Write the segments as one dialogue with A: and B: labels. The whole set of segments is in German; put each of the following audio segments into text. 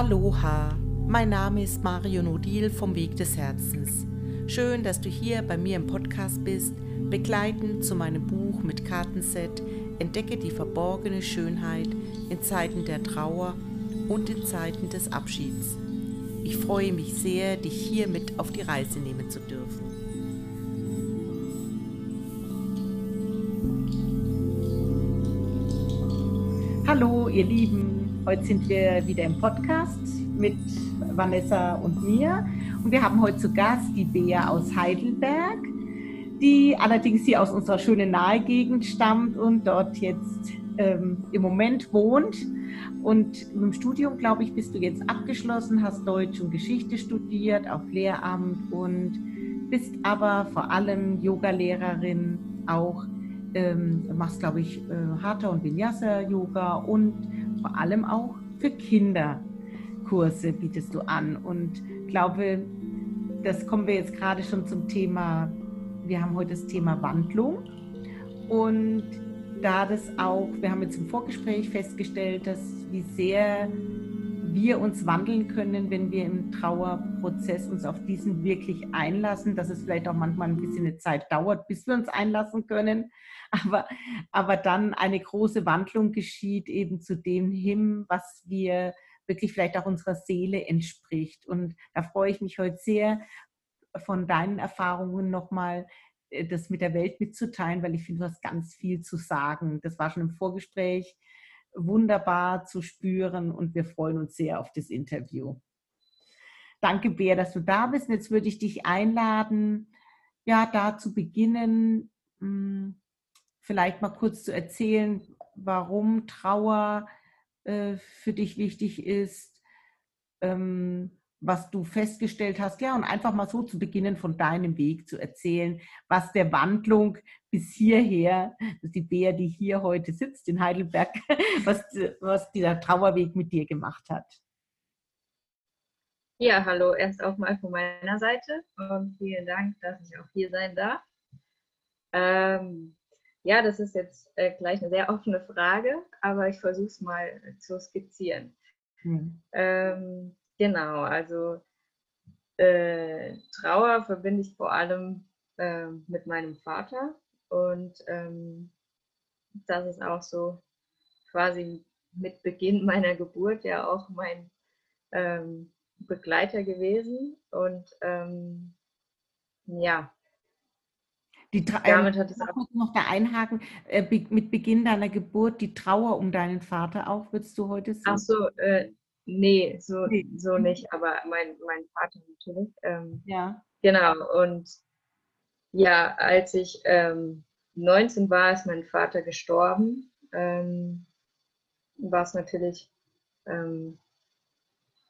A: Aloha, mein Name ist Mario Nodil vom Weg des Herzens. Schön, dass du hier bei mir im Podcast bist, begleitend zu meinem Buch mit Kartenset Entdecke die verborgene Schönheit in Zeiten der Trauer und in Zeiten des Abschieds. Ich freue mich sehr, dich hier mit auf die Reise nehmen zu dürfen. Hallo, ihr Lieben. Heute sind wir wieder im Podcast mit Vanessa und mir. Und wir haben heute zu Gast die Bea aus Heidelberg, die allerdings hier aus unserer schönen Nahegegend stammt und dort jetzt ähm, im Moment wohnt. Und im Studium, glaube ich, bist du jetzt abgeschlossen, hast Deutsch und Geschichte studiert auf Lehramt und bist aber vor allem Yogalehrerin, auch ähm, machst, glaube ich, äh, Hatha und Vinyasa-Yoga und vor allem auch für Kinder Kurse bietest du an. Und glaube, das kommen wir jetzt gerade schon zum Thema, wir haben heute das Thema Wandlung. Und da das auch, wir haben jetzt im Vorgespräch festgestellt, dass wie sehr wir uns wandeln können, wenn wir im Trauerprozess uns auf diesen wirklich einlassen, dass es vielleicht auch manchmal ein bisschen eine Zeit dauert, bis wir uns einlassen können, aber, aber dann eine große Wandlung geschieht eben zu dem hin, was wir wirklich vielleicht auch unserer Seele entspricht. Und da freue ich mich heute sehr, von deinen Erfahrungen nochmal äh, das mit der Welt mitzuteilen, weil ich finde, du hast ganz viel zu sagen. Das war schon im Vorgespräch wunderbar zu spüren und wir freuen uns sehr auf das Interview. Danke, Bär, dass du da bist. Und jetzt würde ich dich einladen, ja, da zu beginnen, hm, vielleicht mal kurz zu erzählen, warum Trauer äh, für dich wichtig ist, ähm, was du festgestellt hast, ja, und einfach mal so zu beginnen, von deinem Weg zu erzählen, was der Wandlung bis hierher, das ist die Bea, die hier heute sitzt in Heidelberg, was, was dieser Trauerweg mit dir gemacht hat.
B: Ja, hallo, erst auch mal von meiner Seite und vielen Dank, dass ich auch hier sein darf. Ähm, ja, das ist jetzt äh, gleich eine sehr offene Frage, aber ich versuche es mal zu skizzieren. Hm. Ähm, Genau, also äh, Trauer verbinde ich vor allem äh, mit meinem Vater und ähm, das ist auch so quasi mit Beginn meiner Geburt ja auch mein ähm, Begleiter gewesen und ähm, ja.
A: Die Tra Damit hat es auch noch da einhaken, äh, mit Beginn deiner Geburt die Trauer um deinen Vater auch, würdest du heute
B: sagen? Ach so, äh, Nee, so, so nicht, aber mein, mein Vater natürlich. Ähm, ja. Genau, und ja, als ich ähm, 19 war, ist mein Vater gestorben. Ähm, was natürlich ähm,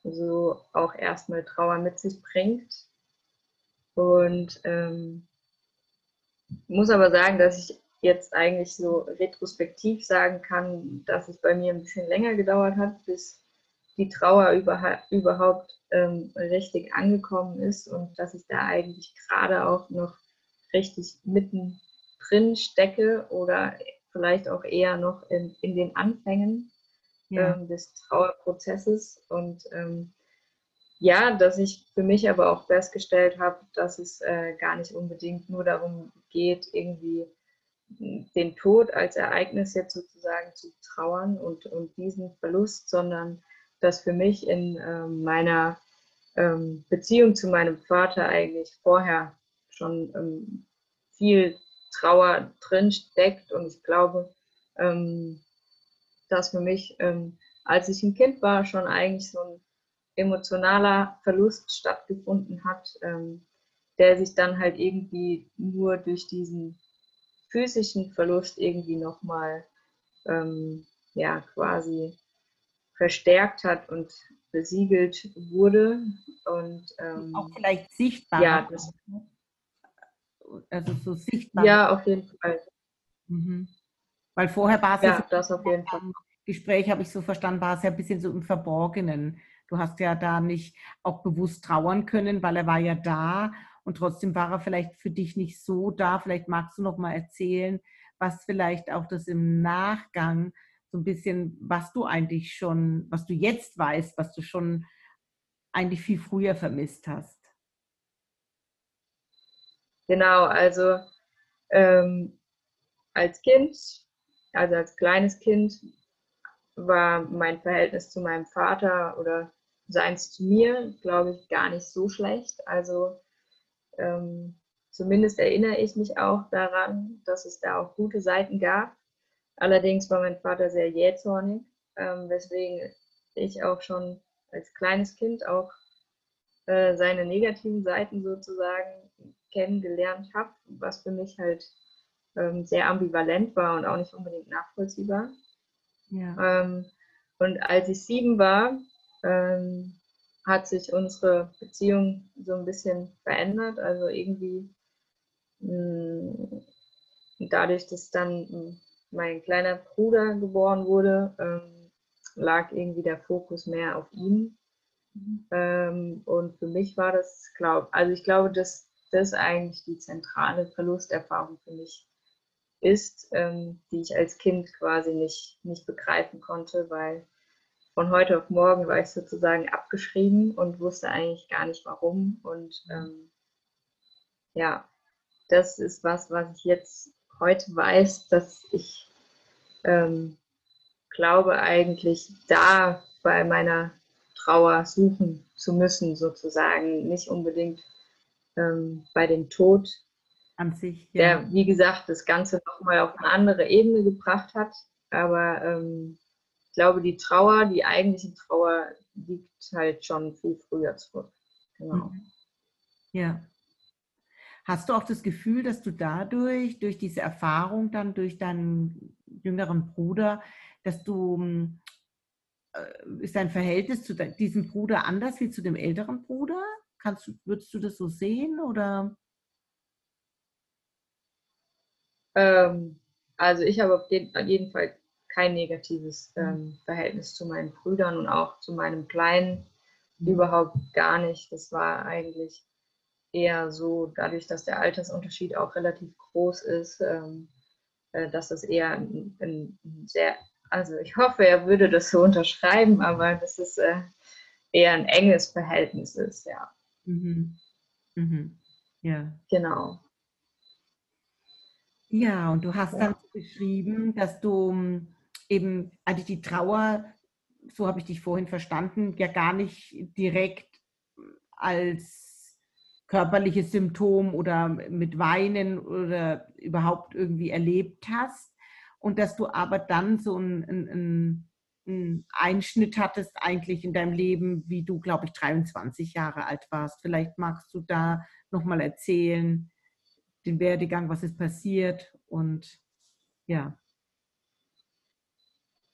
B: so auch erstmal Trauer mit sich bringt. Und ähm, muss aber sagen, dass ich jetzt eigentlich so retrospektiv sagen kann, dass es bei mir ein bisschen länger gedauert hat, bis die Trauer überhaupt ähm, richtig angekommen ist und dass ich da eigentlich gerade auch noch richtig mittendrin stecke oder vielleicht auch eher noch in, in den Anfängen ja. ähm, des Trauerprozesses und ähm, ja, dass ich für mich aber auch festgestellt habe, dass es äh, gar nicht unbedingt nur darum geht, irgendwie den Tod als Ereignis jetzt sozusagen zu trauern und, und diesen Verlust, sondern dass für mich in ähm, meiner ähm, Beziehung zu meinem Vater eigentlich vorher schon ähm, viel Trauer drin steckt. Und ich glaube, ähm, dass für mich, ähm, als ich ein Kind war, schon eigentlich so ein emotionaler Verlust stattgefunden hat, ähm, der sich dann halt irgendwie nur durch diesen physischen Verlust irgendwie nochmal ähm, ja quasi verstärkt hat und besiegelt wurde. Und ähm,
A: auch vielleicht sichtbar.
B: Ja, das,
A: also so sichtbar.
B: Ja, auf jeden Fall.
A: Mhm. Weil vorher war es
B: ja, ja das auf jeden Fall.
A: Gespräch habe ich so verstanden, war es ja ein bisschen so im Verborgenen. Du hast ja da nicht auch bewusst trauern können, weil er war ja da und trotzdem war er vielleicht für dich nicht so da. Vielleicht magst du noch mal erzählen, was vielleicht auch das im Nachgang so ein bisschen, was du eigentlich schon, was du jetzt weißt, was du schon eigentlich viel früher vermisst hast.
B: Genau, also ähm, als Kind, also als kleines Kind, war mein Verhältnis zu meinem Vater oder seins zu mir, glaube ich, gar nicht so schlecht. Also ähm, zumindest erinnere ich mich auch daran, dass es da auch gute Seiten gab. Allerdings war mein Vater sehr jähzornig, ähm, weswegen ich auch schon als kleines Kind auch äh, seine negativen Seiten sozusagen kennengelernt habe, was für mich halt ähm, sehr ambivalent war und auch nicht unbedingt nachvollziehbar. Ja. Ähm, und als ich sieben war, ähm, hat sich unsere Beziehung so ein bisschen verändert. Also irgendwie mh, mm, dadurch, dass dann mein kleiner Bruder geboren wurde, ähm, lag irgendwie der Fokus mehr auf ihn. Mhm. Ähm, und für mich war das, glaub, also ich glaube, dass das eigentlich die zentrale Verlusterfahrung für mich ist, ähm, die ich als Kind quasi nicht, nicht begreifen konnte, weil von heute auf morgen war ich sozusagen abgeschrieben und wusste eigentlich gar nicht warum. Und ähm, ja, das ist was, was ich jetzt heute weiß, dass ich ähm, glaube eigentlich da bei meiner Trauer suchen zu müssen, sozusagen, nicht unbedingt ähm, bei dem Tod,
A: an sich.
B: Ja. Der, wie gesagt, das Ganze nochmal auf eine andere Ebene gebracht hat. Aber ähm, ich glaube, die Trauer, die eigentliche Trauer, liegt halt schon viel früher zurück. Genau. Mhm.
A: Ja. Hast du auch das Gefühl, dass du dadurch, durch diese Erfahrung dann, durch deinen jüngeren Bruder, dass du, äh, ist dein Verhältnis zu diesem Bruder anders wie zu dem älteren Bruder? Kannst du, würdest du das so sehen oder?
B: Ähm, also ich habe auf jeden, Fall kein negatives mhm. ähm, Verhältnis zu meinen Brüdern und auch zu meinem Kleinen mhm. überhaupt gar nicht. Das war eigentlich eher so, dadurch, dass der Altersunterschied auch relativ groß ist, ähm, äh, dass das eher ein, ein, sehr, also ich hoffe, er würde das so unterschreiben, aber dass es äh, eher ein enges Verhältnis ist, ja. Mhm. Mhm. Ja. Genau.
A: Ja, und du hast dann beschrieben, dass du hm, eben also die Trauer, so habe ich dich vorhin verstanden, ja gar nicht direkt als körperliches Symptom oder mit Weinen oder überhaupt irgendwie erlebt hast. Und dass du aber dann so einen, einen, einen Einschnitt hattest eigentlich in deinem Leben, wie du, glaube ich, 23 Jahre alt warst. Vielleicht magst du da nochmal erzählen, den Werdegang, was ist passiert und ja.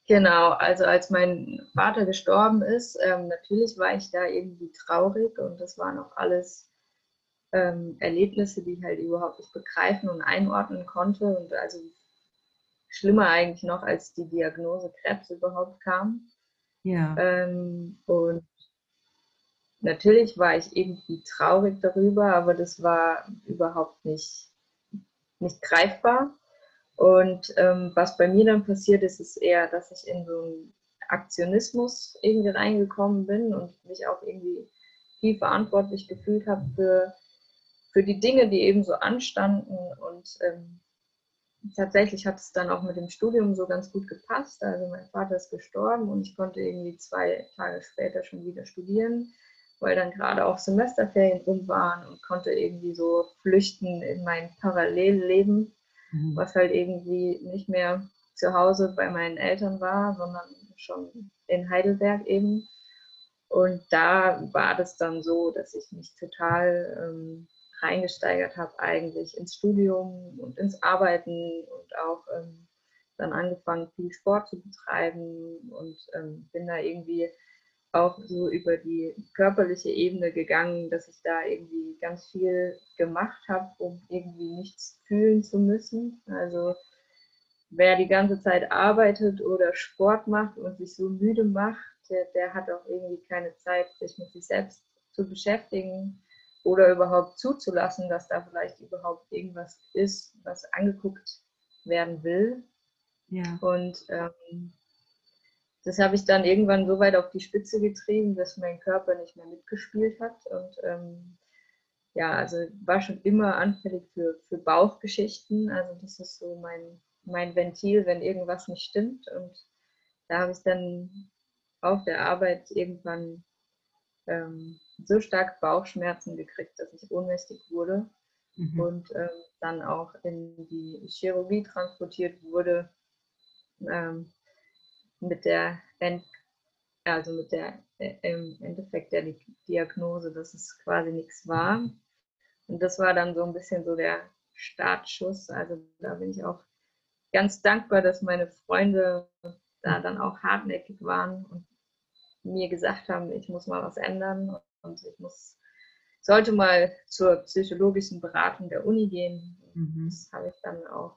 B: Genau, also als mein Vater gestorben ist, ähm, natürlich war ich da irgendwie traurig und das waren auch alles ähm, Erlebnisse, die ich halt überhaupt nicht begreifen und einordnen konnte und also schlimmer eigentlich noch, als die Diagnose Krebs überhaupt kam. Ja. Ähm, und natürlich war ich irgendwie traurig darüber, aber das war überhaupt nicht, nicht greifbar. Und ähm, was bei mir dann passiert ist, ist eher, dass ich in so einen Aktionismus irgendwie reingekommen bin und mich auch irgendwie viel verantwortlich gefühlt habe für, für die Dinge, die eben so anstanden. Und ähm, tatsächlich hat es dann auch mit dem Studium so ganz gut gepasst. Also mein Vater ist gestorben und ich konnte irgendwie zwei Tage später schon wieder studieren weil dann gerade auch Semesterferien rum waren und konnte irgendwie so flüchten in mein Parallelleben, mhm. was halt irgendwie nicht mehr zu Hause bei meinen Eltern war, sondern schon in Heidelberg eben. Und da war das dann so, dass ich mich total ähm, reingesteigert habe eigentlich ins Studium und ins Arbeiten und auch ähm, dann angefangen, viel Sport zu betreiben und ähm, bin da irgendwie auch so über die körperliche Ebene gegangen, dass ich da irgendwie ganz viel gemacht habe, um irgendwie nichts fühlen zu müssen. Also wer die ganze Zeit arbeitet oder Sport macht und sich so müde macht, der, der hat auch irgendwie keine Zeit, sich mit sich selbst zu beschäftigen oder überhaupt zuzulassen, dass da vielleicht überhaupt irgendwas ist, was angeguckt werden will. Ja. Und ähm, das habe ich dann irgendwann so weit auf die Spitze getrieben, dass mein Körper nicht mehr mitgespielt hat. Und ähm, ja, also war schon immer anfällig für, für Bauchgeschichten. Also das ist so mein, mein Ventil, wenn irgendwas nicht stimmt. Und da habe ich dann auf der Arbeit irgendwann ähm, so stark Bauchschmerzen gekriegt, dass ich ohnmächtig wurde mhm. und ähm, dann auch in die Chirurgie transportiert wurde. Ähm, mit der End, also mit der äh, im Endeffekt der Diagnose, dass es quasi nichts war. Und das war dann so ein bisschen so der Startschuss. Also da bin ich auch ganz dankbar, dass meine Freunde da dann auch hartnäckig waren und mir gesagt haben, ich muss mal was ändern und ich muss, sollte mal zur psychologischen Beratung der Uni gehen. Mhm. Das habe ich dann auch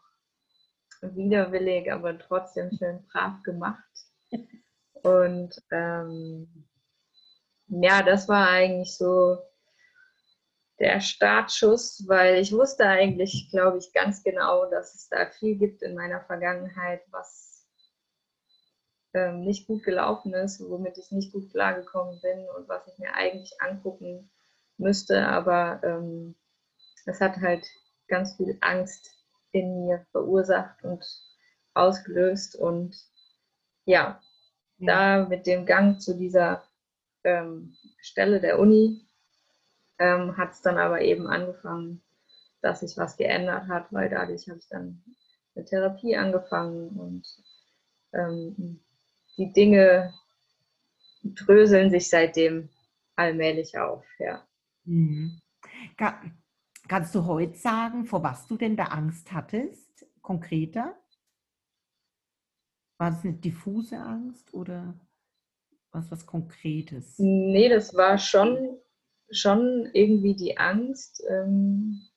B: widerwillig, aber trotzdem schön brav gemacht. Und ähm, ja, das war eigentlich so der Startschuss, weil ich wusste eigentlich, glaube ich, ganz genau, dass es da viel gibt in meiner Vergangenheit, was ähm, nicht gut gelaufen ist, womit ich nicht gut klargekommen bin und was ich mir eigentlich angucken müsste. Aber ähm, es hat halt ganz viel Angst in mir verursacht und ausgelöst. Und ja, ja. da mit dem Gang zu dieser ähm, Stelle der Uni ähm, hat es dann aber eben angefangen, dass sich was geändert hat, weil dadurch habe ich dann eine Therapie angefangen und ähm, die Dinge dröseln sich seitdem allmählich auf. Ja.
A: Mhm. Kannst du heute sagen, vor was du denn da Angst hattest, konkreter? War das eine diffuse Angst oder was was Konkretes?
B: Nee, das war schon, schon irgendwie die Angst, ähm,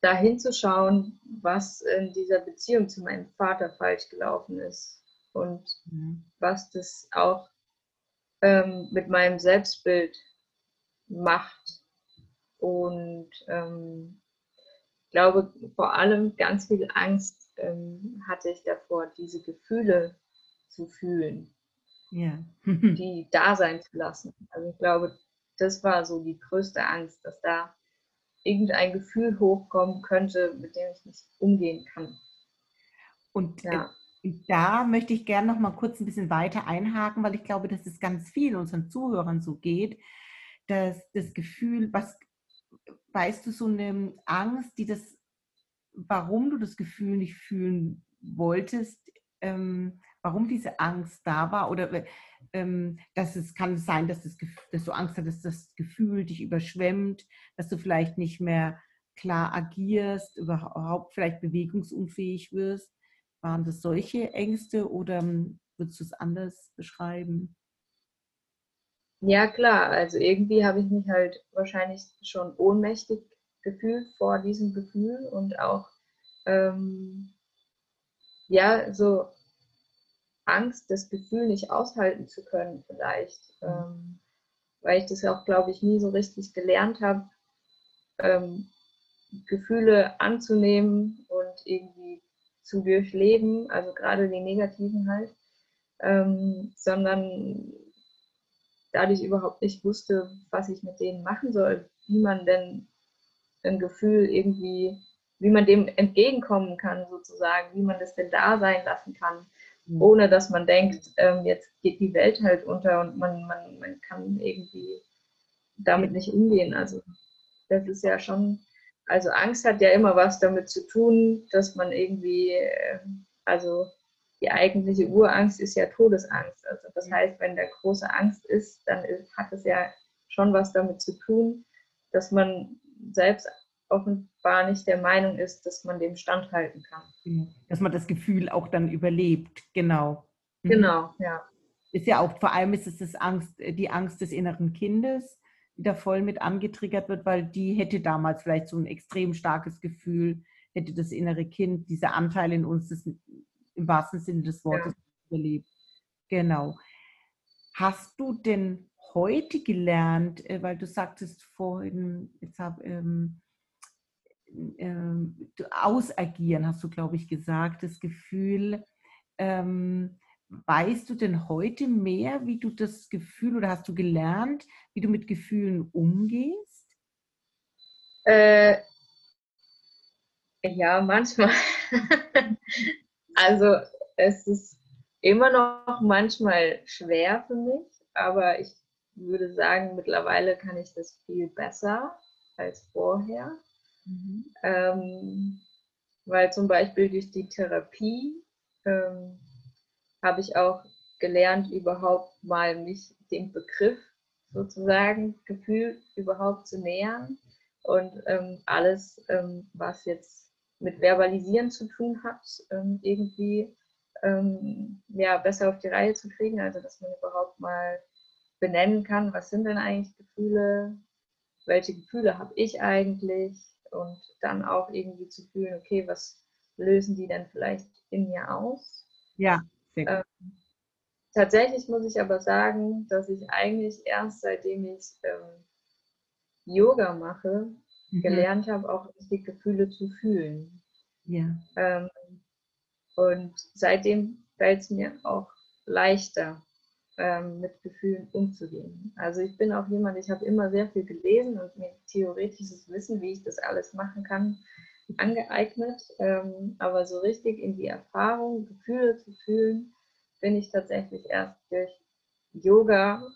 B: da hinzuschauen, was in dieser Beziehung zu meinem Vater falsch gelaufen ist und mhm. was das auch ähm, mit meinem Selbstbild macht und ähm, ich glaube, vor allem ganz viel Angst ähm, hatte ich davor, diese Gefühle zu fühlen, ja. die da sein zu lassen. Also ich glaube, das war so die größte Angst, dass da irgendein Gefühl hochkommen könnte, mit dem ich nicht umgehen kann.
A: Und äh, ja. äh, da möchte ich gerne noch mal kurz ein bisschen weiter einhaken, weil ich glaube, dass es ganz vielen unseren Zuhörern so geht, dass das Gefühl, was weißt du, so eine Angst, die das, warum du das Gefühl nicht fühlen wolltest, ähm, warum diese Angst da war oder ähm, dass es kann sein, dass, das, dass du Angst hattest, dass das Gefühl dich überschwemmt, dass du vielleicht nicht mehr klar agierst, überhaupt vielleicht bewegungsunfähig wirst. Waren das solche Ängste oder ähm, würdest du es anders beschreiben?
B: Ja, klar. Also irgendwie habe ich mich halt wahrscheinlich schon ohnmächtig gefühlt vor diesem Gefühl und auch ähm, ja, so Angst, das Gefühl nicht aushalten zu können, vielleicht. Ähm, weil ich das ja auch, glaube ich, nie so richtig gelernt habe, ähm, Gefühle anzunehmen und irgendwie zu durchleben, also gerade die negativen halt, ähm, sondern dadurch überhaupt nicht wusste, was ich mit denen machen soll, wie man denn ein Gefühl irgendwie, wie man dem entgegenkommen kann sozusagen, wie man das denn da sein lassen kann, mhm. ohne dass man denkt, ähm, jetzt geht die Welt halt unter und man, man, man kann irgendwie damit nicht umgehen. Also das ist ja schon, also Angst hat ja immer was damit zu tun, dass man irgendwie, äh, also die eigentliche Urangst ist ja Todesangst. Also das heißt, wenn da große Angst ist, dann hat es ja schon was damit zu tun, dass man selbst offenbar nicht der Meinung ist, dass man dem standhalten kann.
A: Mhm. Dass man das Gefühl auch dann überlebt, genau.
B: Mhm. Genau, ja.
A: Ist ja auch, vor allem ist es das Angst, die Angst des inneren Kindes, die da voll mit angetriggert wird, weil die hätte damals vielleicht so ein extrem starkes Gefühl, hätte das innere Kind, dieser Anteil in uns, das im wahrsten Sinne des Wortes ja. erlebt. Genau. Hast du denn heute gelernt, äh, weil du sagtest vorhin, jetzt hab, ähm, ähm, ausagieren, hast du, glaube ich, gesagt, das Gefühl, ähm, weißt du denn heute mehr, wie du das Gefühl oder hast du gelernt, wie du mit Gefühlen umgehst?
B: Äh, ja, manchmal. also es ist immer noch manchmal schwer für mich, aber ich würde sagen, mittlerweile kann ich das viel besser als vorher. Mhm. Ähm, weil zum Beispiel durch die Therapie ähm, habe ich auch gelernt, überhaupt mal mich dem Begriff sozusagen Gefühl überhaupt zu nähern und ähm, alles, ähm, was jetzt mit Verbalisieren zu tun hat, ähm, irgendwie ähm, ja, besser auf die Reihe zu kriegen. Also dass man überhaupt mal benennen kann, was sind denn eigentlich Gefühle, welche Gefühle habe ich eigentlich und dann auch irgendwie zu fühlen, okay, was lösen die denn vielleicht in mir aus?
A: Ja, sehr gut.
B: Ähm, tatsächlich muss ich aber sagen, dass ich eigentlich erst seitdem ich ähm, Yoga mache, mhm. gelernt habe, auch die Gefühle zu fühlen.
A: Ja.
B: Ähm, und seitdem fällt es mir auch leichter, ähm, mit Gefühlen umzugehen. Also ich bin auch jemand, ich habe immer sehr viel gelesen und mir theoretisches Wissen, wie ich das alles machen kann, angeeignet. Ähm, aber so richtig in die Erfahrung, Gefühle zu fühlen, bin ich tatsächlich erst durch Yoga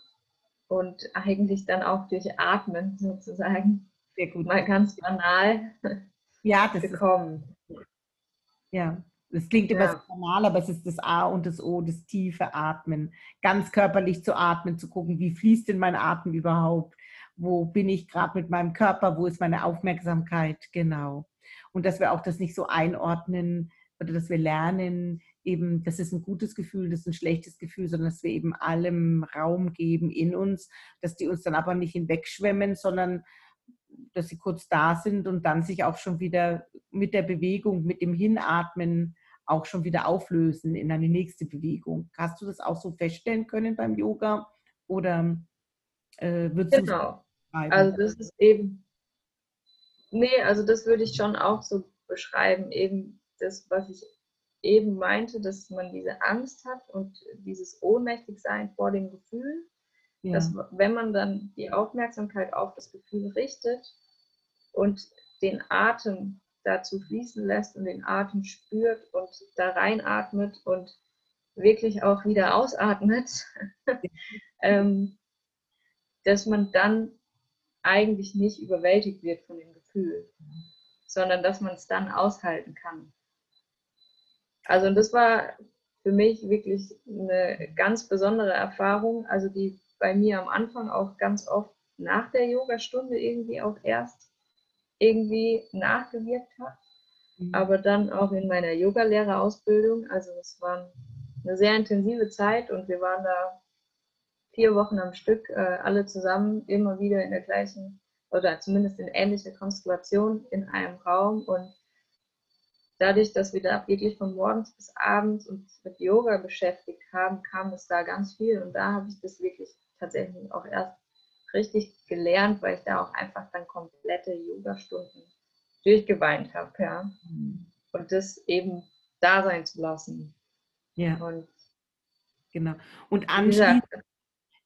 B: und eigentlich dann auch durch Atmen sozusagen.
A: Sehr gut.
B: Mal ganz banal
A: ja, das
B: gekommen.
A: Ist, ja, das klingt immer ja. so banal, aber es ist das A und das O, das tiefe Atmen. Ganz körperlich zu atmen, zu gucken, wie fließt denn mein Atem überhaupt? Wo bin ich gerade mit meinem Körper? Wo ist meine Aufmerksamkeit? Genau. Und dass wir auch das nicht so einordnen oder dass wir lernen, eben, das ist ein gutes Gefühl, das ist ein schlechtes Gefühl, sondern dass wir eben allem Raum geben in uns, dass die uns dann aber nicht hinwegschwemmen, sondern dass sie kurz da sind und dann sich auch schon wieder mit der Bewegung, mit dem Hinatmen auch schon wieder auflösen in eine nächste Bewegung. Hast du das auch so feststellen können beim Yoga oder
B: äh, würdest genau. du Also das ist eben, nee, also das würde ich schon auch so beschreiben, eben das, was ich eben meinte, dass man diese Angst hat und dieses Ohnmächtigsein vor dem Gefühl ja. Dass, wenn man dann die Aufmerksamkeit auf das Gefühl richtet und den Atem dazu fließen lässt und den Atem spürt und da reinatmet und wirklich auch wieder ausatmet, ähm, dass man dann eigentlich nicht überwältigt wird von dem Gefühl, sondern dass man es dann aushalten kann. Also das war für mich wirklich eine ganz besondere Erfahrung, also die bei mir am Anfang auch ganz oft nach der Yogastunde irgendwie auch erst irgendwie nachgewirkt hat. Mhm. Aber dann auch in meiner Yogalehrerausbildung. Also es war eine sehr intensive Zeit und wir waren da vier Wochen am Stück äh, alle zusammen immer wieder in der gleichen oder zumindest in ähnlicher Konstellation in einem Raum und dadurch, dass wir da wirklich von morgens bis abends uns mit Yoga beschäftigt haben, kam es da ganz viel und da habe ich das wirklich tatsächlich auch erst richtig gelernt, weil ich da auch einfach dann komplette Yoga-Stunden durchgeweint habe, ja. Mhm. Und das eben da sein zu lassen.
A: Ja. Und genau. Und anschließend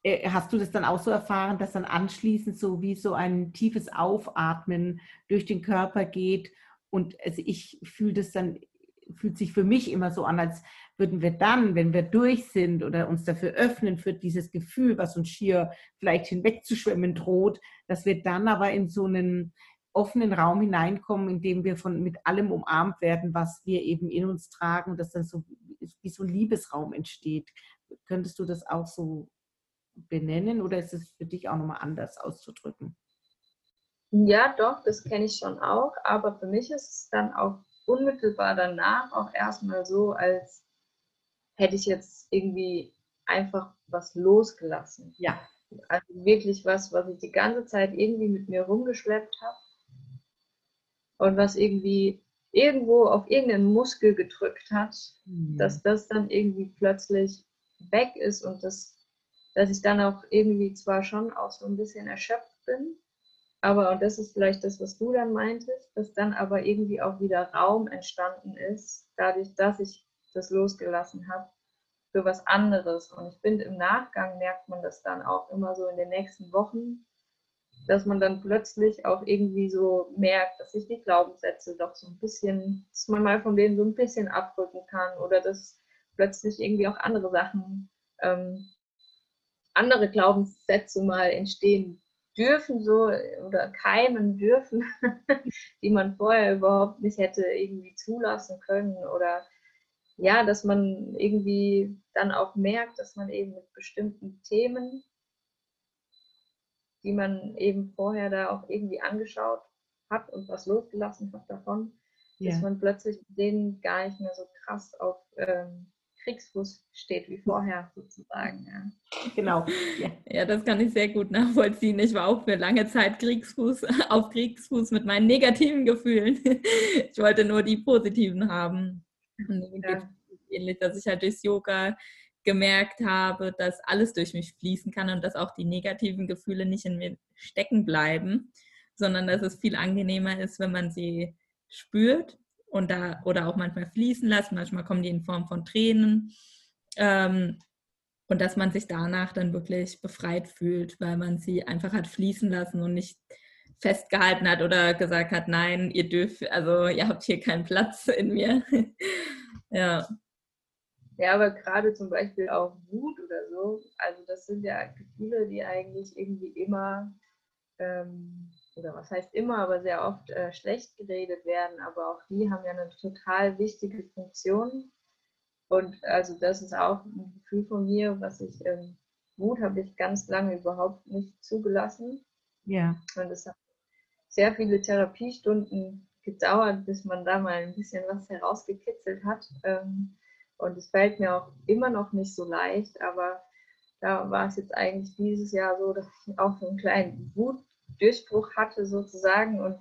A: äh, hast du das dann auch so erfahren, dass dann anschließend so wie so ein tiefes Aufatmen durch den Körper geht und also ich fühle das dann fühlt sich für mich immer so an, als würden wir dann, wenn wir durch sind oder uns dafür öffnen für dieses Gefühl, was uns schier vielleicht hinwegzuschwemmen droht, dass wir dann aber in so einen offenen Raum hineinkommen, in dem wir von mit allem umarmt werden, was wir eben in uns tragen, dass dann so wie so ein Liebesraum entsteht. Könntest du das auch so benennen oder ist es für dich auch nochmal anders auszudrücken?
B: Ja, doch, das kenne ich schon auch, aber für mich ist es dann auch unmittelbar danach auch erstmal so, als hätte ich jetzt irgendwie einfach was losgelassen.
A: Ja.
B: Also wirklich was, was ich die ganze Zeit irgendwie mit mir rumgeschleppt habe und was irgendwie irgendwo auf irgendeinen Muskel gedrückt hat, mhm. dass das dann irgendwie plötzlich weg ist und das, dass ich dann auch irgendwie zwar schon auch so ein bisschen erschöpft bin, aber, und das ist vielleicht das, was du dann meintest, dass dann aber irgendwie auch wieder Raum entstanden ist, dadurch, dass ich das losgelassen habe, für was anderes. Und ich finde, im Nachgang merkt man das dann auch immer so in den nächsten Wochen, dass man dann plötzlich auch irgendwie so merkt, dass sich die Glaubenssätze doch so ein bisschen, dass man mal von denen so ein bisschen abrücken kann oder dass plötzlich irgendwie auch andere Sachen, ähm, andere Glaubenssätze mal entstehen dürfen so oder keimen dürfen, die man vorher überhaupt nicht hätte irgendwie zulassen können oder ja, dass man irgendwie dann auch merkt, dass man eben mit bestimmten Themen die man eben vorher da auch irgendwie angeschaut hat und was losgelassen hat davon, ja. dass man plötzlich mit denen gar nicht mehr so krass auf ähm, Kriegsfuß steht wie vorher sozusagen. Ja.
C: Genau. Ja. ja. das kann ich sehr gut nachvollziehen. Ich war auch für lange Zeit Kriegsfuß, auf Kriegsfuß mit meinen negativen Gefühlen. Ich wollte nur die positiven haben. Und ja. ähnlich, dass ich halt durchs Yoga gemerkt habe, dass alles durch mich fließen kann und dass auch die negativen Gefühle nicht in mir stecken bleiben, sondern dass es viel angenehmer ist, wenn man sie spürt und da oder auch manchmal fließen lässt. Manchmal kommen die in Form von Tränen. Ähm, und dass man sich danach dann wirklich befreit fühlt, weil man sie einfach hat fließen lassen und nicht festgehalten hat oder gesagt hat, nein, ihr dürft, also ihr habt hier keinen Platz in mir. ja.
B: Ja, aber gerade zum Beispiel auch Wut oder so, also das sind ja Gefühle, die eigentlich irgendwie immer, ähm, oder was heißt immer, aber sehr oft äh, schlecht geredet werden, aber auch die haben ja eine total wichtige Funktion. Und also das ist auch ein Gefühl von mir, was ich, ähm, Wut habe ich ganz lange überhaupt nicht zugelassen. Ja. Und es hat sehr viele Therapiestunden gedauert, bis man da mal ein bisschen was herausgekitzelt hat. Ähm, und es fällt mir auch immer noch nicht so leicht, aber da war es jetzt eigentlich dieses Jahr so, dass ich auch so einen kleinen Wutdurchbruch hatte sozusagen und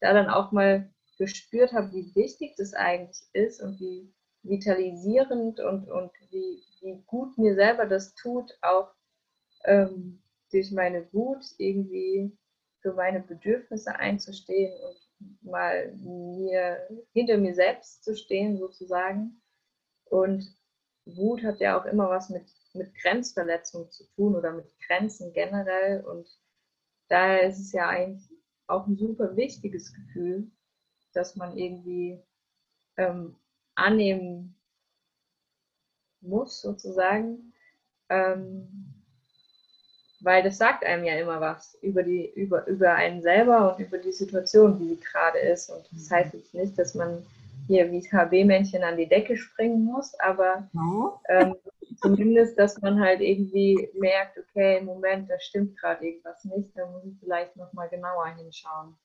B: da dann auch mal gespürt habe, wie wichtig das eigentlich ist und wie vitalisierend und, und wie, wie gut mir selber das tut, auch ähm, durch meine Wut irgendwie für meine Bedürfnisse einzustehen und mal mir hinter mir selbst zu stehen sozusagen und Wut hat ja auch immer was mit, mit Grenzverletzung zu tun oder mit Grenzen generell. Und daher ist es ja eigentlich auch ein super wichtiges Gefühl, dass man irgendwie ähm, annehmen muss, sozusagen. Ähm, weil das sagt einem ja immer was über, die, über, über einen selber und über die Situation, wie sie gerade ist. Und das heißt jetzt nicht, dass man hier wie HB-Männchen an die Decke springen muss, aber ähm, zumindest, dass man halt irgendwie merkt, okay, im Moment, da stimmt gerade irgendwas nicht, da muss ich vielleicht nochmal genauer hinschauen.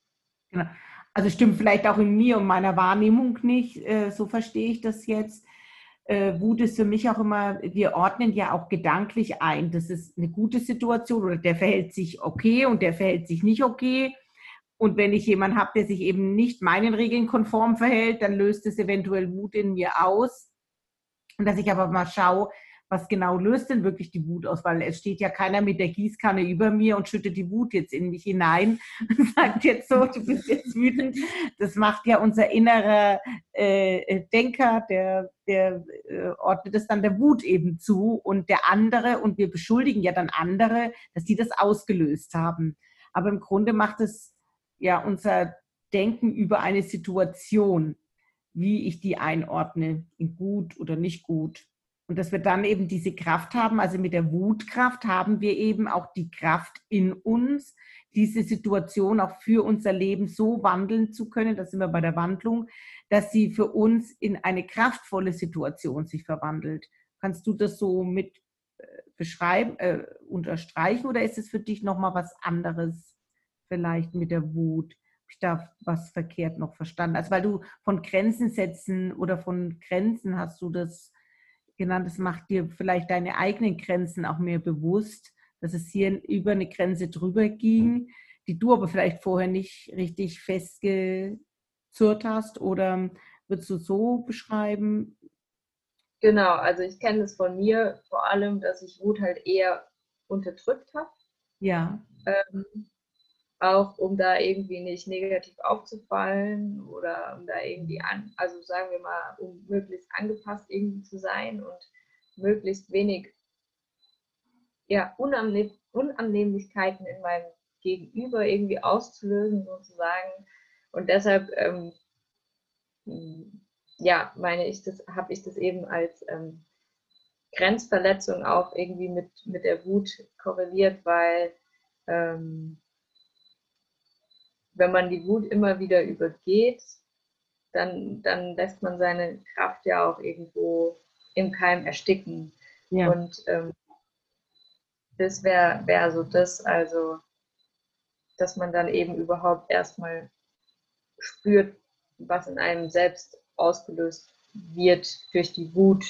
A: Genau. Also stimmt vielleicht auch in mir und meiner Wahrnehmung nicht, äh, so verstehe ich das jetzt. Äh, Wut ist für mich auch immer, wir ordnen ja auch gedanklich ein, das ist eine gute Situation oder der verhält sich okay und der verhält sich nicht okay. Und wenn ich jemanden habe, der sich eben nicht meinen Regeln konform verhält, dann löst es eventuell Wut in mir aus. Und dass ich aber mal schaue, was genau löst denn wirklich die Wut aus? Weil es steht ja keiner mit der Gießkanne über mir und schüttet die Wut jetzt in mich hinein und sagt jetzt so, du bist jetzt wütend. Das macht ja unser innerer äh, Denker, der, der äh, ordnet es dann der Wut eben zu und der andere, und wir beschuldigen ja dann andere, dass sie das ausgelöst haben. Aber im Grunde macht es ja unser Denken über eine Situation, wie ich die einordne, in gut oder nicht gut. Und dass wir dann eben diese Kraft haben, also mit der Wutkraft haben wir eben auch die Kraft in uns, diese Situation auch für unser Leben so wandeln zu können, da sind wir bei der Wandlung, dass sie für uns in eine kraftvolle Situation sich verwandelt. Kannst du das so mit äh, beschreiben, äh, unterstreichen oder ist es für dich nochmal was anderes? vielleicht mit der Wut? Ich da was verkehrt noch verstanden? Also weil du von Grenzen setzen oder von Grenzen hast du das genannt, das macht dir vielleicht deine eigenen Grenzen auch mehr bewusst, dass es hier über eine Grenze drüber ging, die du aber vielleicht vorher nicht richtig festgezurrt hast oder würdest du so beschreiben?
B: Genau, also ich kenne es von mir vor allem, dass ich Wut halt eher unterdrückt habe. Ja. Ähm, auch um da irgendwie nicht negativ aufzufallen oder um da irgendwie an, also sagen wir mal, um möglichst angepasst irgendwie zu sein und möglichst wenig ja, Unannehm Unannehmlichkeiten in meinem Gegenüber irgendwie auszulösen, sozusagen. Und deshalb, ähm, ja, meine ich, das habe ich das eben als ähm, Grenzverletzung auch irgendwie mit, mit der Wut korreliert, weil ähm, wenn man die Wut immer wieder übergeht, dann, dann lässt man seine Kraft ja auch irgendwo im Keim ersticken. Ja. Und ähm, das wäre wär so das, also dass man dann eben überhaupt erstmal spürt, was in einem selbst ausgelöst wird durch die Wut.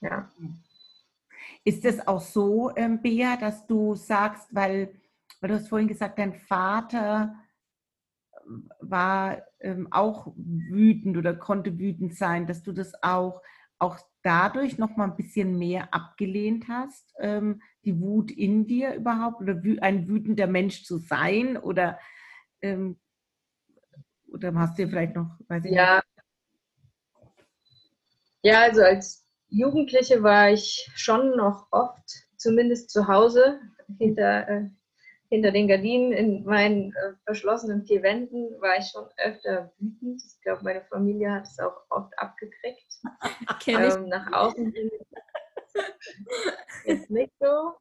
B: Ja.
A: Ist es auch so, ähm, Bea, dass du sagst, weil, weil du hast vorhin gesagt, dein Vater war ähm, auch wütend oder konnte wütend sein, dass du das auch, auch dadurch noch mal ein bisschen mehr abgelehnt hast, ähm, die Wut in dir überhaupt oder ein wütender Mensch zu sein oder ähm, oder hast du vielleicht noch,
B: weiß ich ja. nicht. Ja, also als Jugendliche war ich schon noch oft, zumindest zu Hause, hinter äh, hinter den Gardinen in meinen äh, verschlossenen vier Wänden war ich schon öfter wütend. Ich glaube, meine Familie hat es auch oft abgekriegt. ähm, nach außen hin ist nicht so.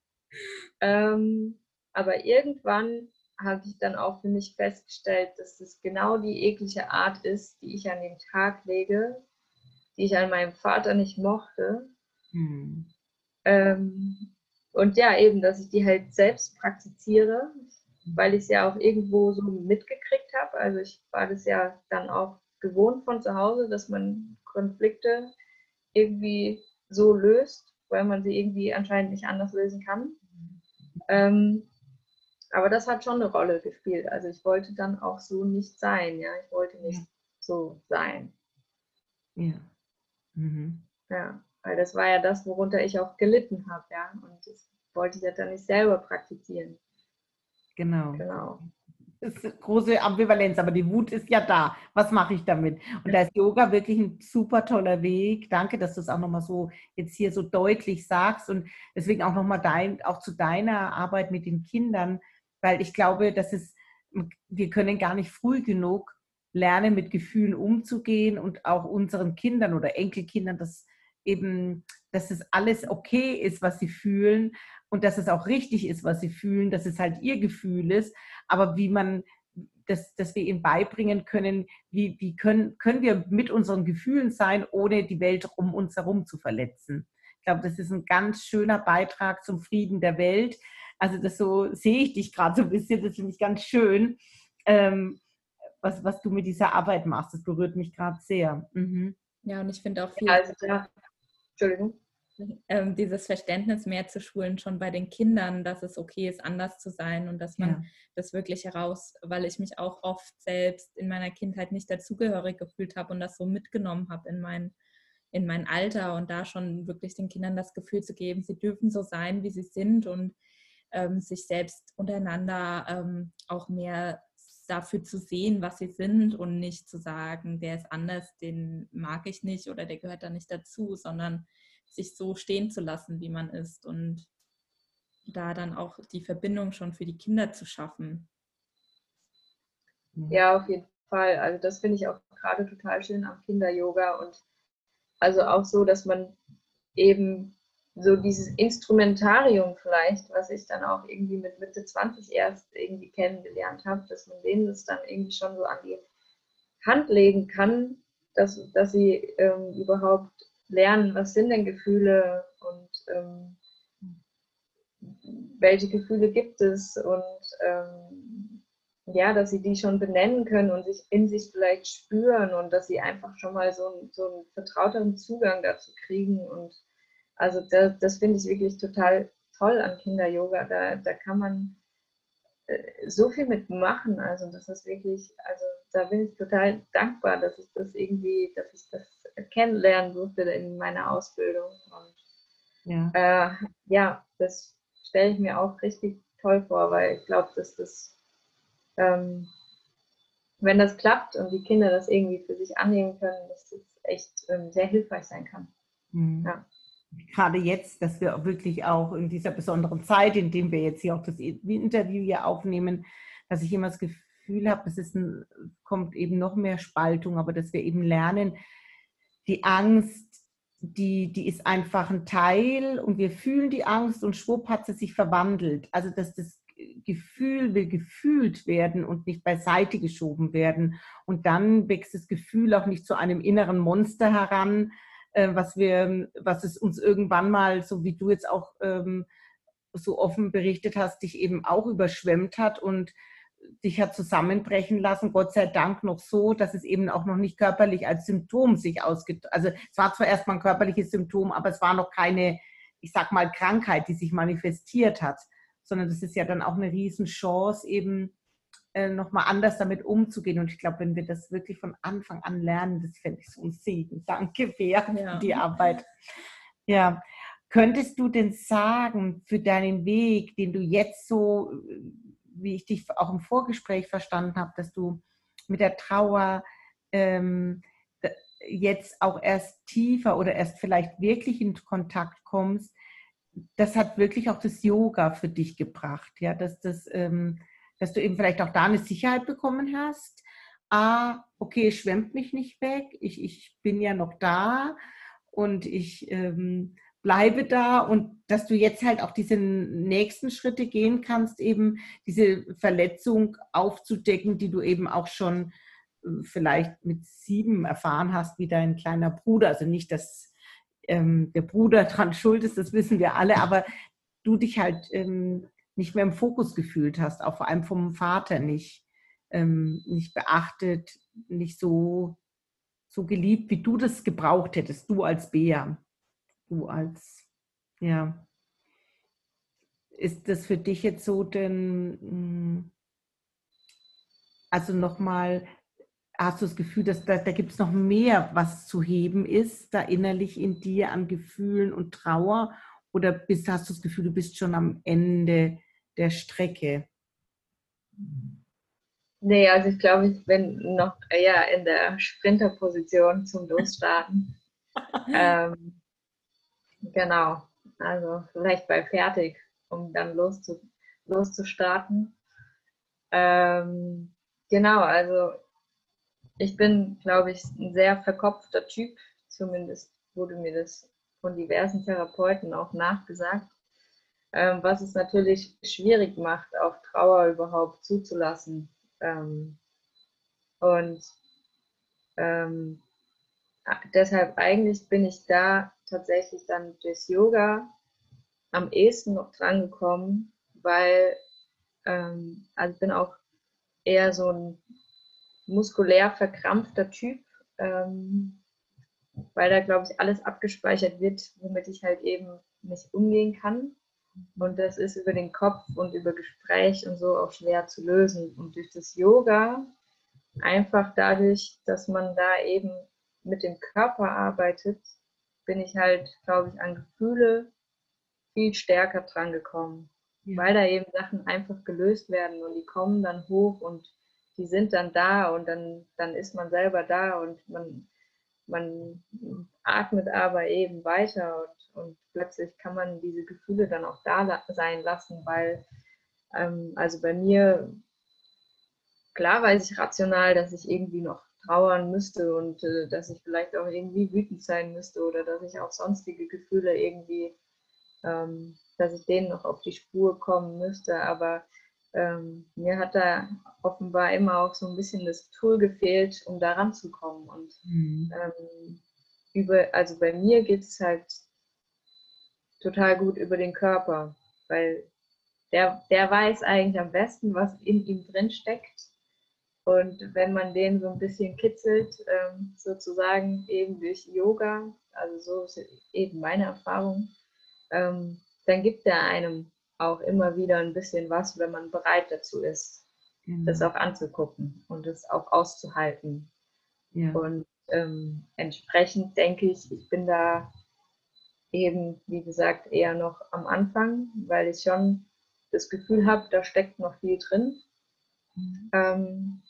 B: Ähm, aber irgendwann habe ich dann auch für mich festgestellt, dass es genau die eklige Art ist, die ich an den Tag lege, die ich an meinem Vater nicht mochte. Hm. Ähm, und ja, eben, dass ich die halt selbst praktiziere, weil ich es ja auch irgendwo so mitgekriegt habe. Also ich war das ja dann auch gewohnt von zu Hause, dass man Konflikte irgendwie so löst, weil man sie irgendwie anscheinend nicht anders lösen kann. Ähm, aber das hat schon eine Rolle gespielt. Also ich wollte dann auch so nicht sein, ja. Ich wollte nicht ja. so sein. Ja. Mhm. Ja. Weil das war ja das, worunter ich auch gelitten habe, ja. Und das wollte ich ja dann nicht selber praktizieren.
A: Genau. Genau. Das ist große Ambivalenz, aber die Wut ist ja da. Was mache ich damit? Und da ist Yoga wirklich ein super toller Weg. Danke, dass du es auch nochmal so jetzt hier so deutlich sagst und deswegen auch nochmal dein, auch zu deiner Arbeit mit den Kindern, weil ich glaube, dass es, wir können gar nicht früh genug lernen, mit Gefühlen umzugehen und auch unseren Kindern oder Enkelkindern das eben, dass es alles okay ist, was sie fühlen und dass es auch richtig ist, was sie fühlen, dass es halt ihr Gefühl ist, aber wie man, dass, dass wir ihnen beibringen können, wie, wie können, können wir mit unseren Gefühlen sein, ohne die Welt um uns herum zu verletzen. Ich glaube, das ist ein ganz schöner Beitrag zum Frieden der Welt. Also das so sehe ich dich gerade so ein bisschen, das finde ich ganz schön, ähm, was, was du mit dieser Arbeit machst. Das berührt mich gerade sehr. Mhm.
C: Ja, und ich finde auch viel. Also, ja. Entschuldigung. Ähm, dieses Verständnis mehr zu schulen, schon bei den Kindern, dass es okay ist, anders zu sein und dass man ja. das wirklich heraus, weil ich mich auch oft selbst in meiner Kindheit nicht dazugehörig gefühlt habe und das so mitgenommen habe in mein, in mein Alter und da schon wirklich den Kindern das Gefühl zu geben, sie dürfen so sein, wie sie sind und ähm, sich selbst untereinander ähm, auch mehr dafür zu sehen, was sie sind und nicht zu sagen, der ist anders, den mag ich nicht oder der gehört da nicht dazu, sondern sich so stehen zu lassen, wie man ist und da dann auch die Verbindung schon für die Kinder zu schaffen.
B: Ja, auf jeden Fall. Also das finde ich auch gerade total schön am Kinder-Yoga und also auch so, dass man eben so dieses Instrumentarium vielleicht, was ich dann auch irgendwie mit Mitte 20 erst irgendwie kennengelernt habe, dass man denen das dann irgendwie schon so an die Hand legen kann, dass, dass sie ähm, überhaupt lernen, was sind denn Gefühle und ähm, welche Gefühle gibt es und ähm, ja, dass sie die schon benennen können und sich in sich vielleicht spüren und dass sie einfach schon mal so, so einen vertrauteren Zugang dazu kriegen und also das, das finde ich wirklich total toll an Kinder-Yoga. Da, da kann man äh, so viel mitmachen. Also das ist wirklich, also da bin ich total dankbar, dass ich das irgendwie, dass ich das kennenlernen durfte in meiner Ausbildung. Und ja, äh, ja das stelle ich mir auch richtig toll vor, weil ich glaube, dass das, ähm, wenn das klappt und die Kinder das irgendwie für sich annehmen können, dass das echt ähm, sehr hilfreich sein kann. Mhm. Ja.
A: Gerade jetzt, dass wir wirklich auch in dieser besonderen Zeit, in dem wir jetzt hier auch das Interview hier aufnehmen, dass ich immer das Gefühl habe, es ist ein, kommt eben noch mehr Spaltung, aber dass wir eben lernen, die Angst, die, die ist einfach ein Teil und wir fühlen die Angst und schwupp hat sie sich verwandelt. Also dass das Gefühl will gefühlt werden und nicht beiseite geschoben werden. Und dann wächst das Gefühl auch nicht zu einem inneren Monster heran, äh, was wir, was es uns irgendwann mal, so wie du jetzt auch ähm, so offen berichtet hast, dich eben auch überschwemmt hat und dich hat zusammenbrechen lassen, Gott sei Dank noch so, dass es eben auch noch nicht körperlich als Symptom sich ausgeht. Also es war zwar erstmal ein körperliches Symptom, aber es war noch keine, ich sag mal, Krankheit, die sich manifestiert hat, sondern das ist ja dann auch eine Riesenchance, eben äh, nochmal anders damit umzugehen. Und ich glaube, wenn wir das wirklich von Anfang an lernen, das fände ich so ein Segen. Danke, Bea, ja. für die Arbeit. Ja. Könntest du denn sagen, für deinen Weg, den du jetzt so wie ich dich auch im Vorgespräch verstanden habe, dass du mit der Trauer ähm, jetzt auch erst tiefer oder erst vielleicht wirklich in Kontakt kommst, das hat wirklich auch das Yoga für dich gebracht, ja, dass das, ähm, dass du eben vielleicht auch da eine Sicherheit bekommen hast. Ah, okay, schwemmt mich nicht weg, ich, ich bin ja noch da und ich ähm, bleibe da und dass du jetzt halt auch diese nächsten Schritte gehen kannst, eben diese Verletzung aufzudecken, die du eben auch schon äh, vielleicht mit sieben erfahren hast, wie dein kleiner Bruder. Also nicht, dass ähm, der Bruder dran schuld ist, das wissen wir alle, aber du dich halt ähm, nicht mehr im Fokus gefühlt hast, auch vor allem vom Vater nicht, ähm, nicht beachtet, nicht so, so geliebt, wie du das gebraucht hättest, du als Bea du als, ja, ist das für dich jetzt so denn, hm, also nochmal, hast du das Gefühl, dass da, da gibt es noch mehr, was zu heben ist, da innerlich in dir an Gefühlen und Trauer? Oder bist, hast du das Gefühl, du bist schon am Ende der Strecke?
B: Nee, also ich glaube, ich bin noch eher in der Sprinterposition zum Losstarten. ähm, Genau, also vielleicht bei fertig, um dann loszu, loszustarten. Ähm, genau, also ich bin, glaube ich, ein sehr verkopfter Typ, zumindest wurde mir das von diversen Therapeuten auch nachgesagt, ähm, was es natürlich schwierig macht, auch Trauer überhaupt zuzulassen. Ähm, und ähm, deshalb eigentlich bin ich da tatsächlich dann durchs Yoga am ehesten noch dran gekommen, weil ähm, also ich bin auch eher so ein muskulär verkrampfter Typ, ähm, weil da glaube ich alles abgespeichert wird, womit ich halt eben nicht umgehen kann. Und das ist über den Kopf und über Gespräch und so auch schwer zu lösen. Und durch das Yoga, einfach dadurch, dass man da eben mit dem Körper arbeitet, bin ich halt, glaube ich, an Gefühle viel stärker dran gekommen, ja. weil da eben Sachen einfach gelöst werden und die kommen dann hoch und die sind dann da und dann, dann ist man selber da und man, man atmet aber eben weiter und, plötzlich kann man diese Gefühle dann auch da sein lassen, weil ähm, also bei mir, klar weiß ich rational, dass ich irgendwie noch trauern müsste und äh, dass ich vielleicht auch irgendwie wütend sein müsste oder dass ich auch sonstige Gefühle irgendwie, ähm, dass ich denen noch auf die Spur kommen müsste. Aber ähm, mir hat da offenbar immer auch so ein bisschen das Tool gefehlt, um da ranzukommen. Und mhm. ähm, über, also bei mir geht es halt total gut über den Körper, weil der, der weiß eigentlich am besten, was in ihm drin steckt und wenn man den so ein bisschen kitzelt, ähm, sozusagen eben durch Yoga, also so ist eben meine Erfahrung, ähm, dann gibt er einem auch immer wieder ein bisschen was, wenn man bereit dazu ist, mhm. das auch anzugucken und das auch auszuhalten. Ja. Und ähm, entsprechend denke ich, ich bin da eben, wie gesagt, eher noch am Anfang, weil ich schon das Gefühl habe, da steckt noch viel drin. Mhm. Ähm,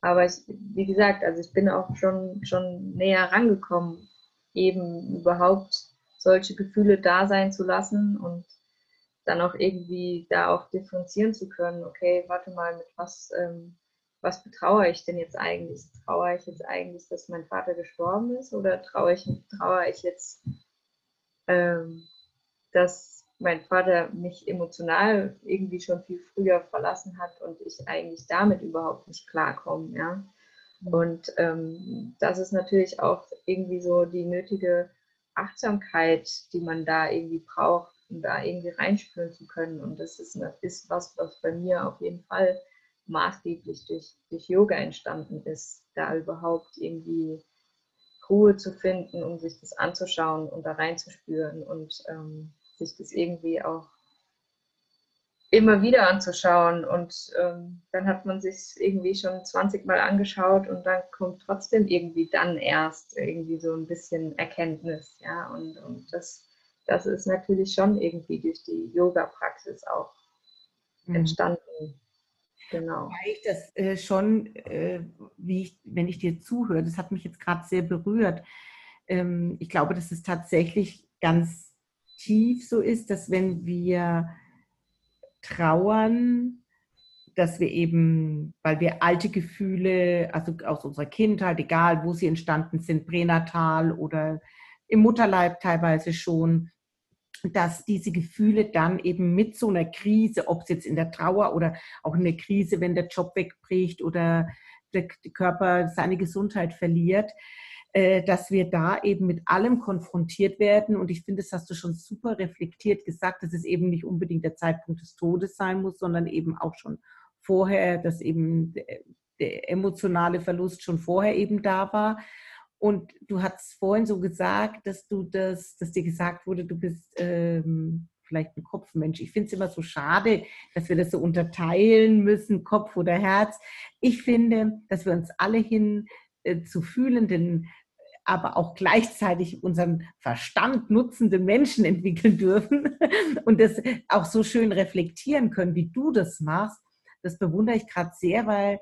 B: aber ich, wie gesagt, also ich bin auch schon, schon näher rangekommen, eben überhaupt solche Gefühle da sein zu lassen und dann auch irgendwie da auch differenzieren zu können, okay, warte mal, mit was, ähm, was betrauere ich denn jetzt eigentlich? Trauere ich jetzt eigentlich, dass mein Vater gestorben ist oder trauere ich, trauere ich jetzt, ähm, dass mein Vater mich emotional irgendwie schon viel früher verlassen hat und ich eigentlich damit überhaupt nicht klarkomme, ja. Mhm. Und ähm, das ist natürlich auch irgendwie so die nötige Achtsamkeit, die man da irgendwie braucht, um da irgendwie reinspüren zu können. Und das ist, ist was, was bei mir auf jeden Fall maßgeblich durch, durch Yoga entstanden ist, da überhaupt irgendwie Ruhe zu finden, um sich das anzuschauen und da reinzuspüren und ähm, sich das irgendwie auch immer wieder anzuschauen. Und ähm, dann hat man sich irgendwie schon 20 Mal angeschaut und dann kommt trotzdem irgendwie dann erst irgendwie so ein bisschen Erkenntnis. Ja, und, und das, das ist natürlich schon irgendwie durch die Yoga-Praxis auch mhm. entstanden.
A: Genau. Weil ich das äh, schon, äh, wie ich, wenn ich dir zuhöre, das hat mich jetzt gerade sehr berührt. Ähm, ich glaube, dass es tatsächlich ganz tief so ist, dass wenn wir trauern, dass wir eben, weil wir alte Gefühle, also aus unserer Kindheit, egal wo sie entstanden sind, pränatal oder im Mutterleib teilweise schon, dass diese Gefühle dann eben mit so einer Krise, ob es jetzt in der Trauer oder auch in der Krise, wenn der Job wegbricht oder der Körper seine Gesundheit verliert, äh, dass wir da eben mit allem konfrontiert werden. Und ich finde, das hast du schon super reflektiert gesagt, dass es eben nicht unbedingt der Zeitpunkt des Todes sein muss, sondern eben auch schon vorher, dass eben der emotionale Verlust schon vorher eben da war. Und du hast vorhin so gesagt, dass du das, dass dir gesagt wurde, du bist ähm, vielleicht ein Kopfmensch. Ich finde es immer so schade, dass wir das so unterteilen müssen, Kopf oder Herz. Ich finde, dass wir uns alle hin äh, zu fühlenden, aber auch gleichzeitig unseren Verstand nutzende Menschen entwickeln dürfen und das auch so schön reflektieren können, wie du das machst. Das bewundere ich gerade sehr, weil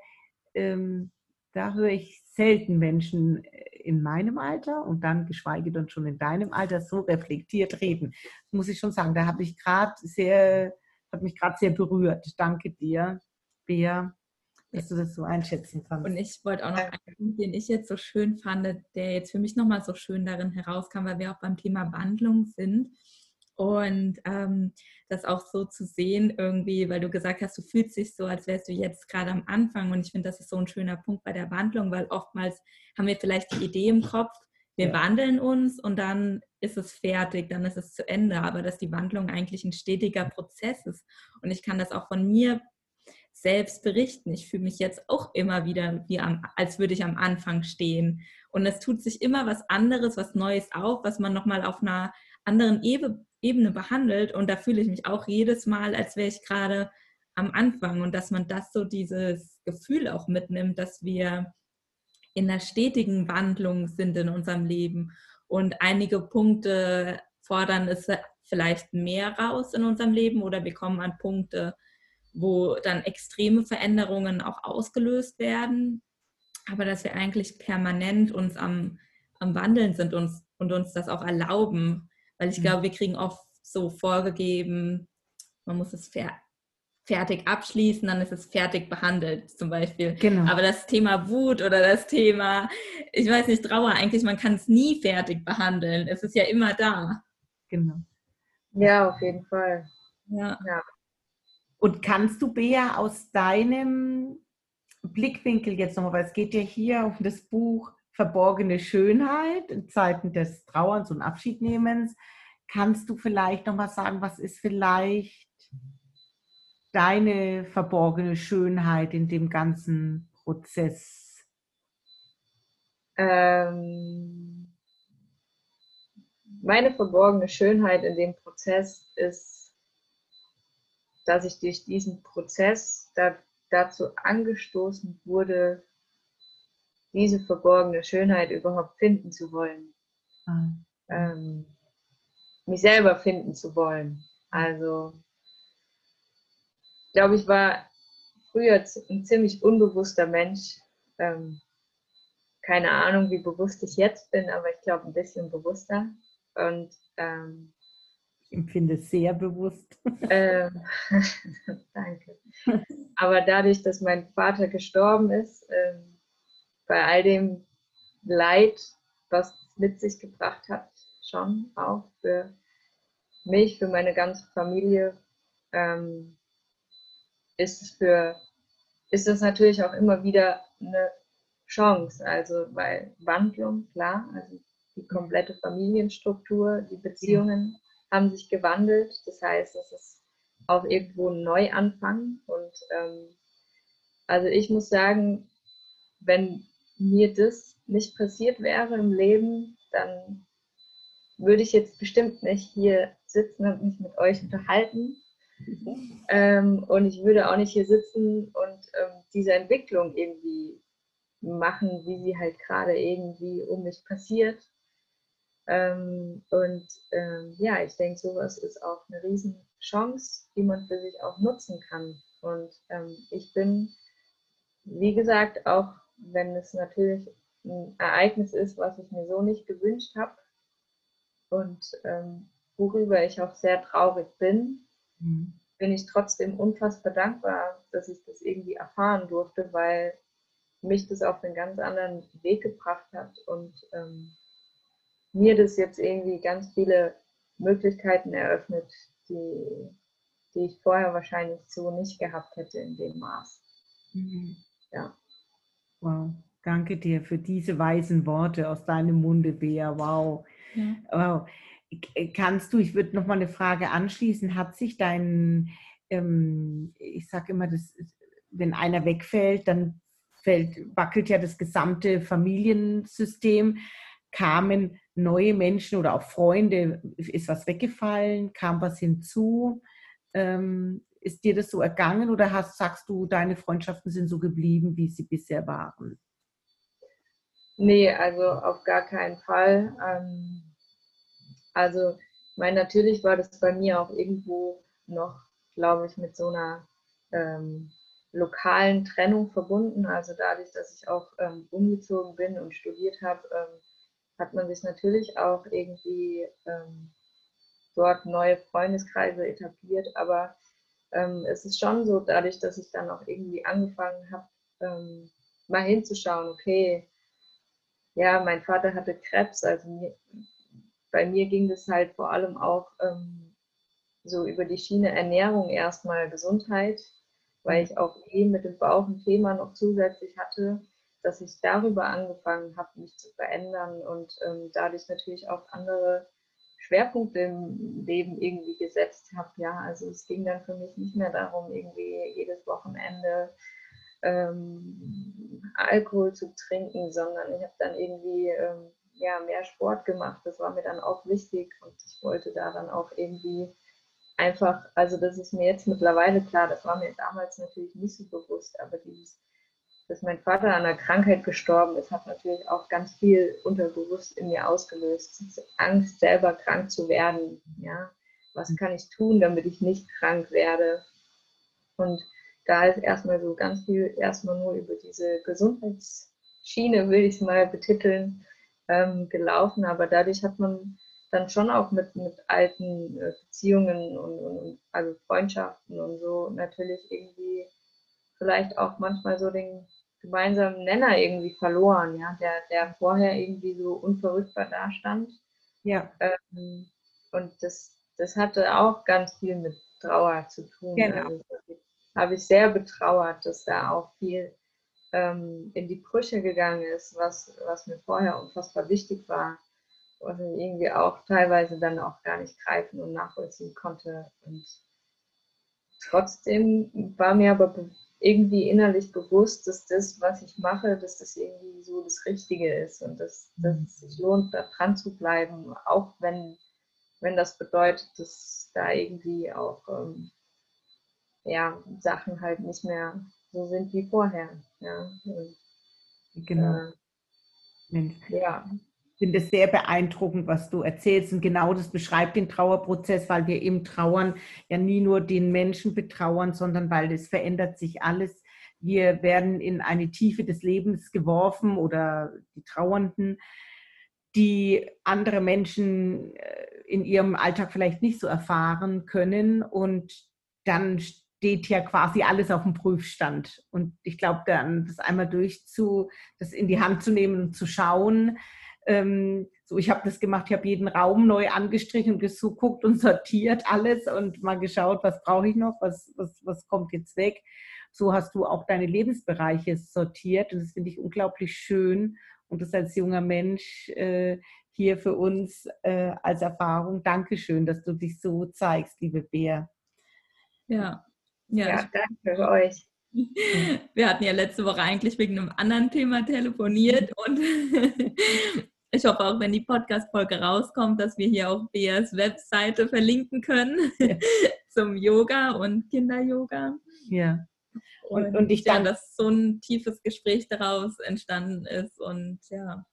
A: ähm, da höre ich selten Menschen äh, in meinem Alter und dann geschweige denn schon in deinem Alter so reflektiert reden. Das muss ich schon sagen. Da habe ich gerade sehr, hat mich gerade sehr berührt. Danke dir, Bea, dass du das so einschätzen kannst.
C: Und ich wollte auch noch einen Punkt, den ich jetzt so schön fand, der jetzt für mich nochmal so schön darin herauskam, weil wir auch beim Thema Wandlung sind. Und ähm, das auch so zu sehen irgendwie, weil du gesagt hast, du fühlst dich so, als wärst du jetzt gerade am Anfang. Und ich finde, das ist so ein schöner Punkt bei der Wandlung, weil oftmals haben wir vielleicht die Idee im Kopf, wir ja. wandeln uns und dann ist es fertig, dann ist es zu Ende. Aber dass die Wandlung eigentlich ein stetiger Prozess ist. Und ich kann das auch von mir selbst berichten. Ich fühle mich jetzt auch immer wieder, wie am, als würde ich am Anfang stehen. Und es tut sich immer was anderes, was Neues auf, was man nochmal auf einer anderen Ebene Ebene behandelt. Und da fühle ich mich auch jedes Mal, als wäre ich gerade am Anfang. Und dass man das so dieses Gefühl auch mitnimmt, dass wir in einer stetigen Wandlung sind in unserem Leben. Und einige Punkte fordern es vielleicht mehr raus in unserem Leben oder wir kommen an Punkte, wo dann extreme Veränderungen auch ausgelöst werden, aber dass wir eigentlich permanent uns am, am Wandeln sind und, und uns das auch erlauben, weil ich mhm. glaube, wir kriegen oft so vorgegeben, man muss es fer fertig abschließen, dann ist es fertig behandelt zum Beispiel. Genau. Aber das Thema Wut oder das Thema, ich weiß nicht, Trauer, eigentlich, man kann es nie fertig behandeln. Es ist ja immer da.
B: Genau. Ja, auf jeden Fall.
A: Ja. ja. Und kannst du, Bea, aus deinem Blickwinkel jetzt nochmal, weil es geht ja hier um das Buch verborgene Schönheit in Zeiten des Trauerns und Abschiednehmens. Kannst du vielleicht noch mal sagen, was ist vielleicht deine verborgene Schönheit in dem ganzen Prozess?
B: Ähm, meine verborgene Schönheit in dem Prozess ist, dass ich durch diesen Prozess da, dazu angestoßen wurde, diese verborgene Schönheit überhaupt finden zu wollen. Mhm. Ähm, mich selber finden zu wollen. Also, ich glaube, ich war früher ein ziemlich unbewusster Mensch. Ähm, keine Ahnung, wie bewusst ich jetzt bin, aber ich glaube, ein bisschen bewusster. Und ähm,
A: ich empfinde es sehr bewusst.
B: Ähm, danke. Aber dadurch, dass mein Vater gestorben ist, ähm, bei all dem Leid, was es mit sich gebracht hat, schon auch für mich, für meine ganze Familie, ähm, ist es für ist es natürlich auch immer wieder eine Chance. Also weil Wandlung, klar, also die komplette Familienstruktur, die Beziehungen haben sich gewandelt. Das heißt, es ist auch irgendwo ein Neuanfang. Und ähm, also ich muss sagen, wenn mir das nicht passiert wäre im Leben, dann würde ich jetzt bestimmt nicht hier sitzen und mich mit euch unterhalten. Ähm, und ich würde auch nicht hier sitzen und ähm, diese Entwicklung irgendwie machen, wie sie halt gerade irgendwie um mich passiert. Ähm, und ähm, ja, ich denke, sowas ist auch eine Riesenchance, die man für sich auch nutzen kann. Und ähm, ich bin, wie gesagt, auch wenn es natürlich ein Ereignis ist, was ich mir so nicht gewünscht habe und ähm, worüber ich auch sehr traurig bin, mhm. bin ich trotzdem unfassbar dankbar, dass ich das irgendwie erfahren durfte, weil mich das auf einen ganz anderen Weg gebracht hat und ähm, mir das jetzt irgendwie ganz viele Möglichkeiten eröffnet, die, die ich vorher wahrscheinlich so nicht gehabt hätte in dem Maß. Mhm.
A: Ja. Wow, danke dir für diese weisen Worte aus deinem Munde, Bea. Wow. Ja. wow. Kannst du, ich würde noch mal eine Frage anschließen, hat sich dein, ähm, ich sage immer, das, wenn einer wegfällt, dann fällt, wackelt ja das gesamte Familiensystem. Kamen neue Menschen oder auch Freunde, ist was weggefallen, kam was hinzu? Ähm, ist dir das so ergangen oder hast, sagst du, deine Freundschaften sind so geblieben, wie sie bisher waren?
B: Nee, also auf gar keinen Fall. Ähm, also, mein, natürlich war das bei mir auch irgendwo noch, glaube ich, mit so einer ähm, lokalen Trennung verbunden. Also dadurch, dass ich auch ähm, umgezogen bin und studiert habe, ähm, hat man sich natürlich auch irgendwie ähm, dort neue Freundeskreise etabliert. Aber ähm, es ist schon so, dadurch, dass ich dann auch irgendwie angefangen habe, ähm, mal hinzuschauen, okay, ja, mein Vater hatte Krebs, also mir, bei mir ging das halt vor allem auch ähm, so über die Schiene Ernährung erstmal Gesundheit, weil ich auch eh mit dem Bauch ein Thema noch zusätzlich hatte, dass ich darüber angefangen habe, mich zu verändern und ähm, dadurch natürlich auch andere Schwerpunkte im Leben irgendwie gesetzt habe. Ja, also es ging dann für mich nicht mehr darum, irgendwie jedes Wochenende ähm, Alkohol zu trinken, sondern ich habe dann irgendwie ähm, ja, mehr Sport gemacht. Das war mir dann auch wichtig und ich wollte da dann auch irgendwie einfach, also das ist mir jetzt mittlerweile klar, das war mir damals natürlich nicht so bewusst, aber dieses, dass mein Vater an einer Krankheit gestorben ist, hat natürlich auch ganz viel unterbewusst in mir ausgelöst. Angst, selber krank zu werden. Ja, was kann ich tun, damit ich nicht krank werde? Und da ist erstmal so ganz viel erstmal nur über diese Gesundheitsschiene, will ich es mal betiteln, ähm, gelaufen, aber dadurch hat man dann schon auch mit, mit alten äh, Beziehungen und, und, also Freundschaften und so natürlich irgendwie vielleicht auch manchmal so den gemeinsamen Nenner irgendwie verloren, ja, der, der vorher irgendwie so unverrückbar dastand. Ja. Ähm, und das, das hatte auch ganz viel mit Trauer zu tun. Genau. Also, habe ich sehr betrauert, dass da auch viel ähm, in die Brüche gegangen ist, was, was mir vorher unfassbar wichtig war, ich irgendwie auch teilweise dann auch gar nicht greifen und nachvollziehen konnte. Und trotzdem war mir aber irgendwie innerlich bewusst, dass das, was ich mache, dass das irgendwie so das Richtige ist und dass, dass es sich lohnt, da dran zu bleiben, auch wenn, wenn das bedeutet, dass da irgendwie auch ähm, ja, Sachen halt nicht mehr so sind wie vorher. Ja. Und,
A: genau. Äh, ja. Finde es sehr beeindruckend, was du erzählst. Und genau das beschreibt den Trauerprozess, weil wir im Trauern ja nie nur den Menschen betrauern, sondern weil es verändert sich alles. Wir werden in eine Tiefe des Lebens geworfen oder die Trauernden, die andere Menschen äh, in ihrem Alltag vielleicht nicht so erfahren können. Und dann steht ja quasi alles auf dem Prüfstand. Und ich glaube, dann das einmal durchzu, das in die Hand zu nehmen und zu schauen. Ähm, so, ich habe das gemacht, ich habe jeden Raum neu angestrichen, geguckt und sortiert alles und mal geschaut, was brauche ich noch, was, was, was kommt jetzt weg. So hast du auch deine Lebensbereiche sortiert und das finde ich unglaublich schön und das als junger Mensch äh, hier für uns äh, als Erfahrung. Dankeschön, dass du dich so zeigst, liebe Bea.
C: Ja,
B: ja, ja danke für euch.
C: Wir hatten ja letzte Woche eigentlich wegen einem anderen Thema telefoniert und ich hoffe auch, wenn die Podcast-Folge rauskommt, dass wir hier auch Beas Webseite verlinken können ja. zum Yoga und Kinder-Yoga.
A: Ja.
C: Und, und, und ich ja, dass so ein tiefes Gespräch daraus entstanden ist und ja.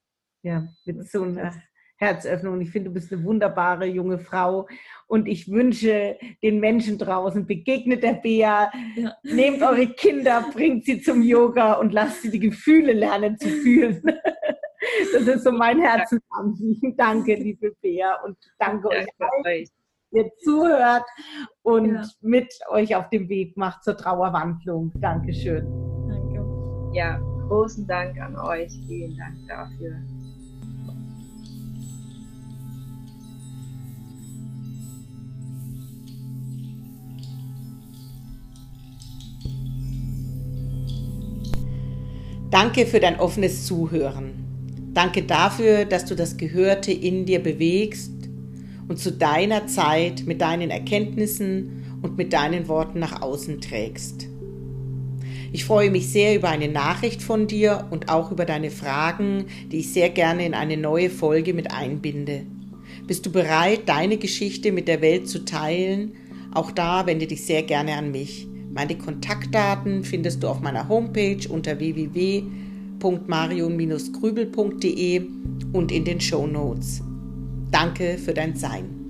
A: Ja, mit so einer Herzöffnung. Ich finde, du bist eine wunderbare junge Frau. Und ich wünsche den Menschen draußen, begegnet der Bea, ja. nehmt eure Kinder, bringt sie zum Yoga und lasst sie die Gefühle lernen zu fühlen. Das ist so mein Herzensanliegen. Danke, liebe Bea, und danke, danke euch ihr zuhört und ja. mit euch auf dem Weg macht zur Trauerwandlung. Dankeschön.
B: Danke. Ja, großen Dank an euch. Vielen Dank dafür.
A: Danke für dein offenes Zuhören. Danke dafür, dass du das Gehörte in dir bewegst und zu deiner Zeit mit deinen Erkenntnissen und mit deinen Worten nach außen trägst. Ich freue mich sehr über eine Nachricht von dir und auch über deine Fragen, die ich sehr gerne in eine neue Folge mit einbinde. Bist du bereit, deine Geschichte mit der Welt zu teilen? Auch da wende dich sehr gerne an mich. Meine Kontaktdaten findest du auf meiner Homepage unter www.marion-grübel.de und in den Show Notes. Danke für dein Sein.